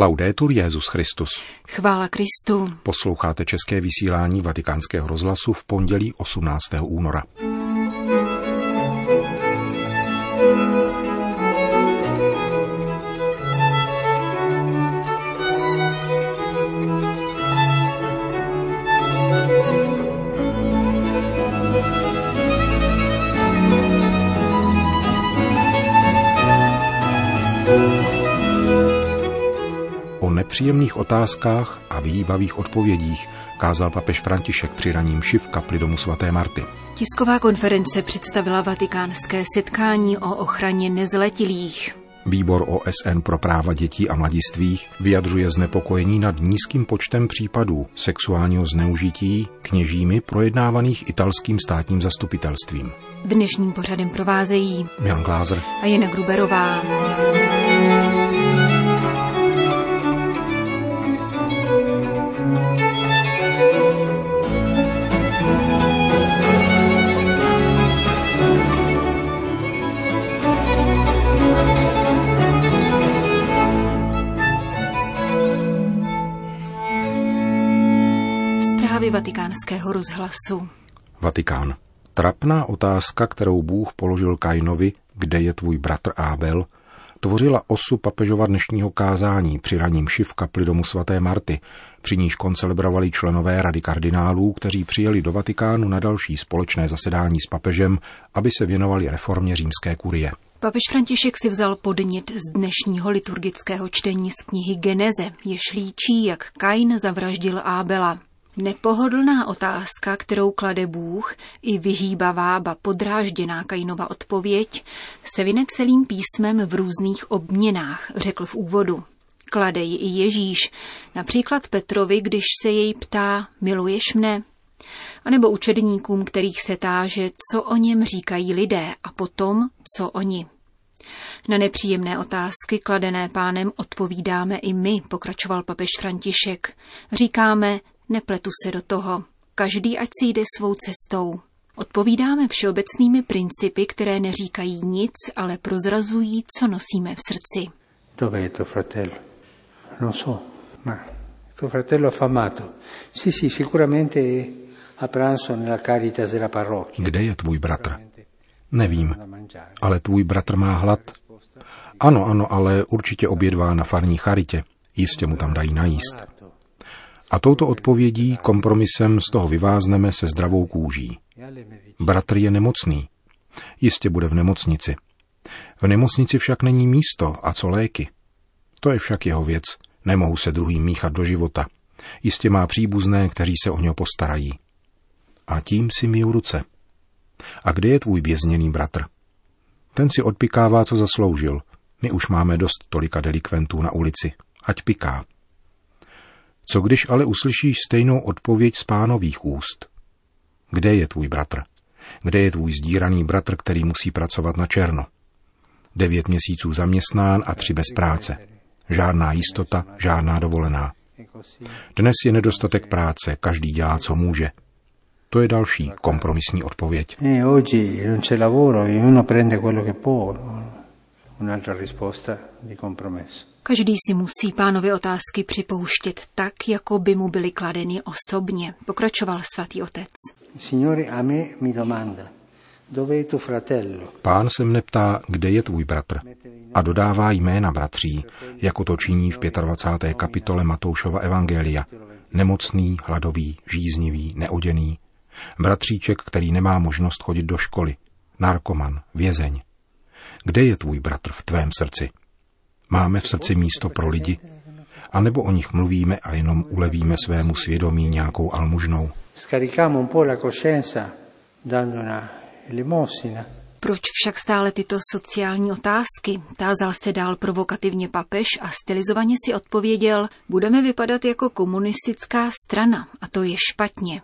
Laudetur Jezus Christus. Chvála Kristu. Posloucháte české vysílání Vatikánského rozhlasu v pondělí 18. února. Nepříjemných otázkách a výbavých odpovědích kázal papež František při raním šiv kapli domu svaté Marty. Tisková konference představila vatikánské setkání o ochraně nezletilých. Výbor OSN pro práva dětí a mladistvých vyjadřuje znepokojení nad nízkým počtem případů sexuálního zneužití kněžími projednávaných italským státním zastupitelstvím. Dnešním pořadem provázejí Milan Glázer a Jena Gruberová. Vatikánského rozhlasu. Vatikán. Trapná otázka, kterou Bůh položil Kainovi, kde je tvůj bratr Ábel, tvořila osu papežova dnešního kázání při raním šiv kapli domu svaté Marty, při níž koncelebrovali členové rady kardinálů, kteří přijeli do Vatikánu na další společné zasedání s papežem, aby se věnovali reformě římské kurie. Papež František si vzal podnět z dnešního liturgického čtení z knihy Geneze, jež líčí, jak Kain zavraždil Ábela. Nepohodlná otázka, kterou klade Bůh, i vyhýbavá, ba podrážděná Kainova odpověď, se vyne celým písmem v různých obměnách, řekl v úvodu. Klade ji i Ježíš, například Petrovi, když se jej ptá, miluješ mne? A nebo učedníkům, kterých se táže, co o něm říkají lidé a potom, co oni. Na nepříjemné otázky kladené pánem odpovídáme i my, pokračoval papež František. Říkáme, Nepletu se do toho. Každý ať si jde svou cestou. Odpovídáme všeobecnými principy, které neříkají nic, ale prozrazují, co nosíme v srdci. Dove è tuo fratello? Non so, ma tuo fratello affamato. Sì, sì, sicuramente a pranzo nella Caritas della parrocchia. Kde je tvůj bratr? Nevím, ale tvůj bratr má hlad. Ano, ano, ale určitě obědvá na farní charitě. Jistě mu tam dají najíst. A touto odpovědí, kompromisem z toho vyvázneme se zdravou kůží. Bratr je nemocný. Jistě bude v nemocnici. V nemocnici však není místo a co léky. To je však jeho věc. Nemohu se druhým míchat do života. Jistě má příbuzné, kteří se o něho postarají. A tím si miju ruce. A kde je tvůj vězněný bratr? Ten si odpikává, co zasloužil. My už máme dost tolika delikventů na ulici. Ať piká. Co když ale uslyšíš stejnou odpověď z pánových úst? Kde je tvůj bratr? Kde je tvůj zdíraný bratr, který musí pracovat na černo? Devět měsíců zaměstnán a tři bez práce. Žádná jistota, žádná dovolená. Dnes je nedostatek práce, každý dělá, co může. To je další kompromisní odpověď. E lavoro e. Un'altra risposta di compromesso. Každý si musí pánovi otázky připouštět tak, jako by mu byly kladeny osobně, pokračoval svatý otec. Pán se mne ptá, kde je tvůj bratr a dodává jména bratří, jako to činí v 25. kapitole Matoušova Evangelia. Nemocný, hladový, žíznivý, neoděný. Bratříček, který nemá možnost chodit do školy. Narkoman, vězeň. Kde je tvůj bratr v tvém srdci? Máme v srdci místo pro lidi? A nebo o nich mluvíme a jenom ulevíme svému svědomí nějakou almužnou? Proč však stále tyto sociální otázky? Tázal se dál provokativně papež a stylizovaně si odpověděl, budeme vypadat jako komunistická strana a to je špatně.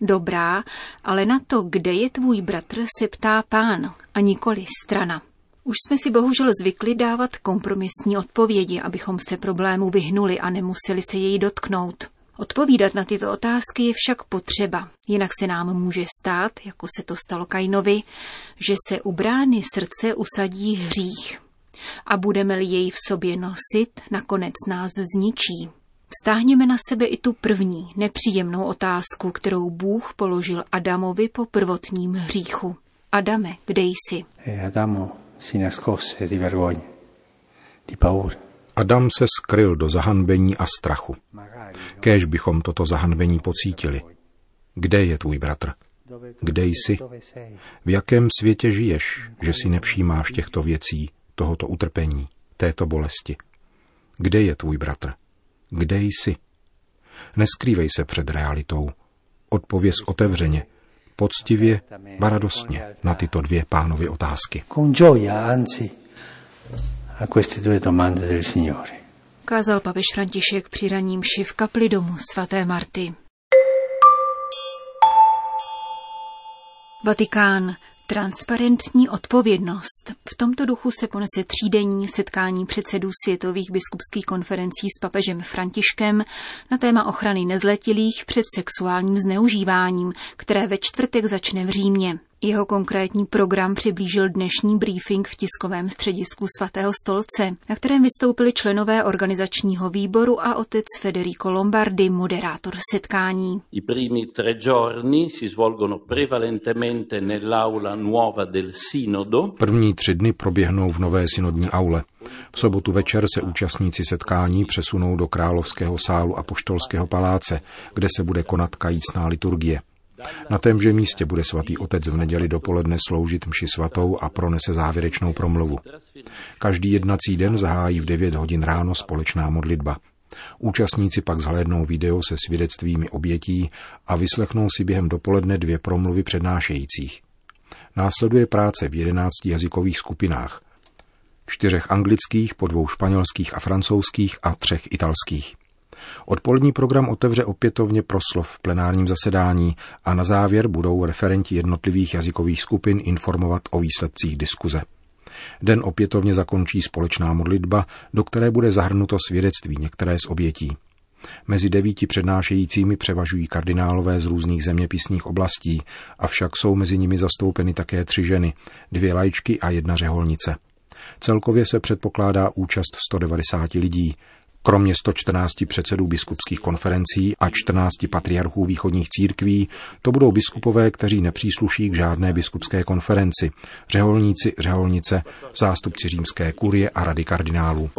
Dobrá, ale na to, kde je tvůj bratr, se ptá pán a nikoli strana. Už jsme si bohužel zvykli dávat kompromisní odpovědi, abychom se problému vyhnuli a nemuseli se jej dotknout. Odpovídat na tyto otázky je však potřeba, jinak se nám může stát, jako se to stalo Kainovi, že se u brány srdce usadí hřích. A budeme-li jej v sobě nosit, nakonec nás zničí. Stáhněme na sebe i tu první, nepříjemnou otázku, kterou Bůh položil Adamovi po prvotním hříchu. Adame, kde jsi? E Adamo si nascose di vergogna, di paura. Adam se skryl do zahanbení a strachu. Kéž bychom toto zahanbení pocítili. Kde je tvůj bratr? Kde jsi? V jakém světě žiješ, že si nevšímáš těchto věcí, tohoto utrpení, této bolesti? Kde je tvůj bratr? Kde jsi? Neskrývej se před realitou. Odpověz otevřeně, poctivě, radostně na tyto dvě pánovy otázky. Con gioia, anzi, a queste due domande del Signore. Kázal papež František při raním v kapli domu svaté Marty. Vatikán. Transparentní odpovědnost. V tomto duchu se ponese třídenní setkání předsedů světových biskupských konferencí s papežem Františkem na téma ochrany nezletilých před sexuálním zneužíváním, které ve čtvrtek začne v Římě. Jeho konkrétní program přiblížil dnešní briefing v tiskovém středisku svatého stolce, na kterém vystoupili členové organizačního výboru a otec Federico Lombardi, moderátor setkání. I primi tre giorni si svolgono prevalentemente nell'aula nuova del sinodo. První tři dny proběhnou v nové synodní aule. V sobotu večer se účastníci setkání přesunou do královského sálu a poštolského paláce, kde se bude konat kajícná liturgie. Na témže místě bude svatý otec v neděli dopoledne sloužit mši svatou a pronese závěrečnou promluvu. Každý jednací den zahájí v 9 hodin ráno společná modlitba. Účastníci pak zhlédnou video se svědectvími obětí a vyslechnou si během dopoledne dvě promluvy přednášejících. Následuje práce v jedenácti jazykových skupinách. Čtyřech anglických, po dvou španělských a francouzských a třech italských. Odpolední program otevře opětovně proslov v plenárním zasedání a na závěr budou referenti jednotlivých jazykových skupin informovat o výsledcích diskuze. Den opětovně zakončí společná modlitba, do které bude zahrnuto svědectví některé z obětí. Mezi devíti přednášejícími převažují kardinálové z různých zeměpisných oblastí, avšak jsou mezi nimi zastoupeny také tři ženy, dvě lajčky a jedna řeholnice. Celkově se předpokládá účast 190 lidí, Kromě 114 předsedů biskupských konferencí a 14 patriarchů východních církví, to budou biskupové, kteří nepřísluší k žádné biskupské konferenci, řeholníci, řeholnice, zástupci římské kurie a rady kardinálů.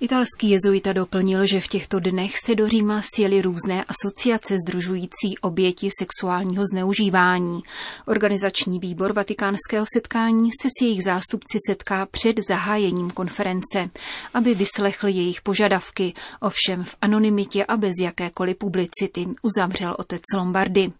Italský jezuita doplnil, že v těchto dnech se do Říma sjeli různé asociace združující oběti sexuálního zneužívání. Organizační výbor vatikánského setkání se s jejich zástupci setká před zahájením zahájením konference, aby vyslechl jejich požadavky, ovšem v anonymitě a bez jakékoliv publicity, uzavřel otec Lombardy.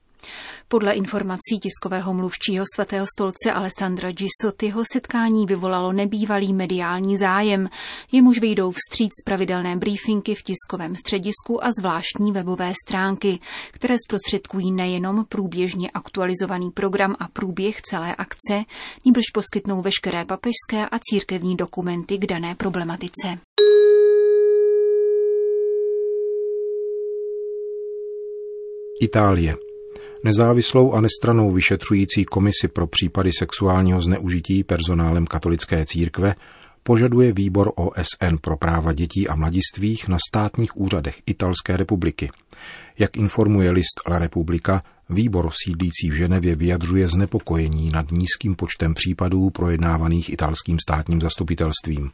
Podle informací tiskového mluvčího svatého stolce Alessandra Gisottiho setkání vyvolalo nebývalý mediální zájem, jemuž vyjdou vstříc pravidelné briefinky v tiskovém středisku a zvláštní webové stránky, které zprostředkují nejenom průběžně aktualizovaný program a průběh celé akce, níbrž poskytnou veškeré papežské a církevní dokumenty k dané problematice. Itálie. Nezávislou a nestranou vyšetřující komisi pro případy sexuálního zneužití personálem katolické církve požaduje výbor OSN pro práva dětí a mladistvých na státních úřadech Italské republiky. Jak informuje list La Republika, výbor sídlící v Ženevě vyjadřuje znepokojení nad nízkým počtem případů projednávaných italským státním zastupitelstvím.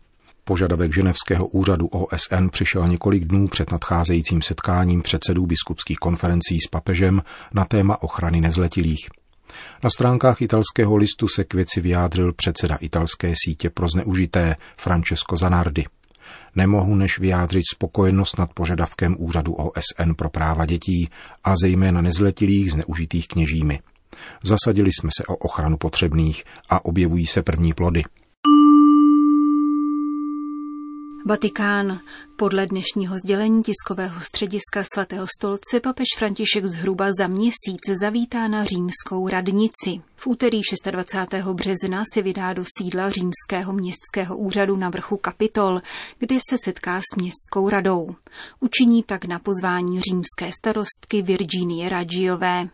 Požadavek Ženevského úřadu OSN přišel několik dnů před nadcházejícím setkáním předsedů biskupských konferencí s papežem na téma ochrany nezletilých. Na stránkách italského listu se k věci vyjádřil předseda italské sítě pro zneužité Francesco Zanardi. Nemohu než vyjádřit spokojenost nad požadavkem úřadu OSN pro práva dětí a zejména nezletilých zneužitých kněžími. Zasadili jsme se o ochranu potřebných a objevují se první plody – Vatikán. Podle dnešního sdělení tiskového střediska svatého stolce papež František zhruba za měsíc zavítá na římskou radnici. V úterý 26. března se vydá do sídla římského městského úřadu na vrchu Kapitol, kde se setká s městskou radou. Učiní tak na pozvání římské starostky Virginie Raggiové.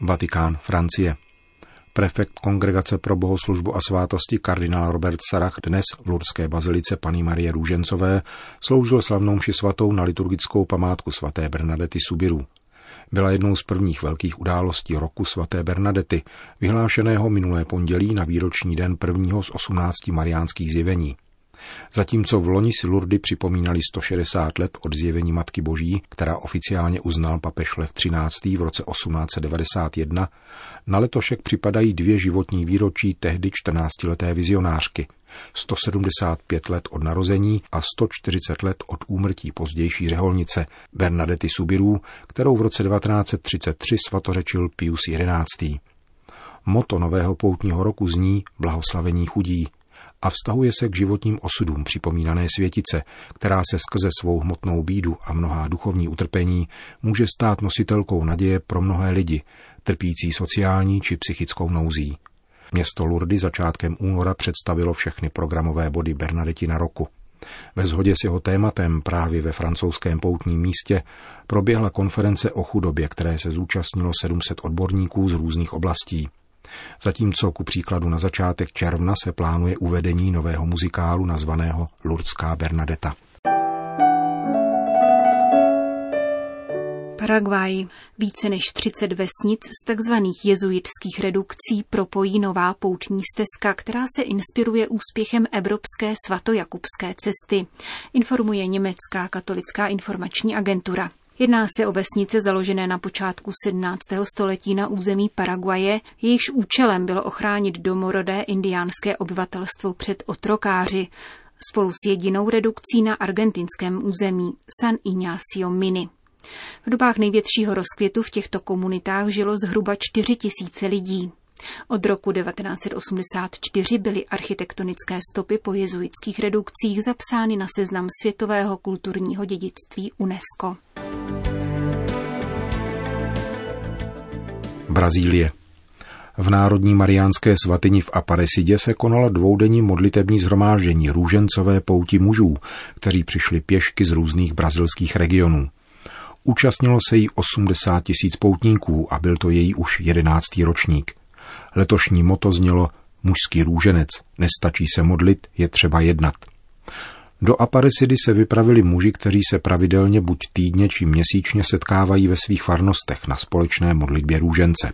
Vatikán, Francie. Prefekt Kongregace pro bohoslužbu a svátosti kardinál Robert Sarach dnes v Lurské bazilice paní Marie Růžencové sloužil slavnou mši svatou na liturgickou památku svaté Bernadety Subiru. Byla jednou z prvních velkých událostí roku svaté Bernadety, vyhlášeného minulé pondělí na výroční den prvního z 18 mariánských zjevení. Zatímco v loni si Lurdy připomínali 160 let od zjevení Matky Boží, která oficiálně uznal papež Lev 13. v roce 1891, na letošek připadají dvě životní výročí tehdy 14-leté vizionářky, 175 let od narození a 140 let od úmrtí pozdější řeholnice Bernadety Subirů, kterou v roce 1933 svatořečil Pius XI. Moto nového poutního roku zní Blahoslavení chudí, a vztahuje se k životním osudům připomínané světice, která se skrze svou hmotnou bídu a mnohá duchovní utrpení může stát nositelkou naděje pro mnohé lidi, trpící sociální či psychickou nouzí. Město Lurdy začátkem února představilo všechny programové body na roku. Ve shodě s jeho tématem právě ve francouzském poutním místě proběhla konference o chudobě, které se zúčastnilo 700 odborníků z různých oblastí. Zatímco ku příkladu na začátek června se plánuje uvedení nového muzikálu nazvaného Lurdská Bernadeta. Paraguay. Více než 30 vesnic z tzv. jezuitských redukcí propojí nová poutní stezka, která se inspiruje úspěchem Evropské svatojakubské cesty, informuje německá katolická informační agentura. Jedná se o vesnice založené na počátku 17. století na území Paraguaje, jejichž účelem bylo ochránit domorodé indiánské obyvatelstvo před otrokáři, spolu s jedinou redukcí na argentinském území San Ignacio Mini. V dobách největšího rozkvětu v těchto komunitách žilo zhruba 4 tisíce lidí. Od roku 1984 byly architektonické stopy po jezuitských redukcích zapsány na seznam světového kulturního dědictví UNESCO. Brazílie. V Národní mariánské svatyni v Aparesidě se konalo dvoudenní modlitební zhromáždění růžencové pouti mužů, kteří přišli pěšky z různých brazilských regionů. Účastnilo se jí 80 tisíc poutníků a byl to její už jedenáctý ročník. Letošní moto znělo Mužský růženec, nestačí se modlit, je třeba jednat. Do Aparecidy se vypravili muži, kteří se pravidelně buď týdně či měsíčně setkávají ve svých farnostech na společné modlitbě růžence.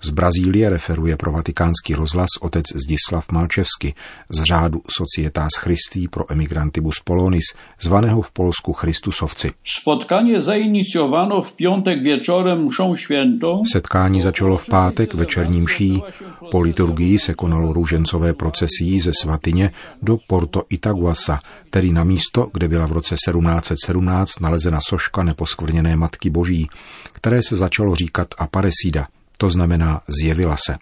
Z Brazílie referuje pro vatikánský rozhlas otec Zdislav Malčevsky z řádu Societas Christi pro emigrantibus Polonis, zvaného v Polsku Christusovci. Spotkanie zainiciowano v piątek wieczorem mszą świętą. Setkání začalo v pátek večerní mší. Po liturgii se konalo růžencové procesí ze svatyně do Porto Itaguasa, tedy na místo, kde byla v roce 1717 nalezena soška neposkvrněné Matky Boží, které se začalo říkat Aparecida – to znamená zjevila se.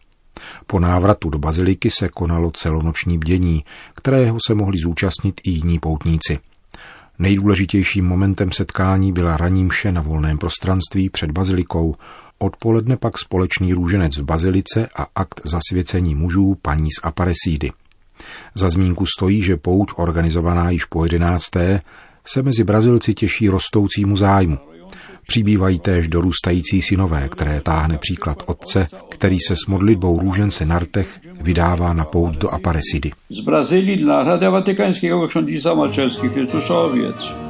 Po návratu do baziliky se konalo celonoční bdění, kterého se mohli zúčastnit i jiní poutníci. Nejdůležitějším momentem setkání byla raní mše na volném prostranství před bazilikou, odpoledne pak společný růženec v bazilice a akt zasvěcení mužů paní z Aparesídy. Za zmínku stojí, že pouť organizovaná již po jedenácté se mezi Brazilci těší rostoucímu zájmu – Přibývají též dorůstající synové, které táhne příklad otce, který se s modlitbou růžence na rtech vydává na pout do Aparecidy. Z Brazílii dla Vatykańskiego ksiądz Malczewski, Chrystusowiec.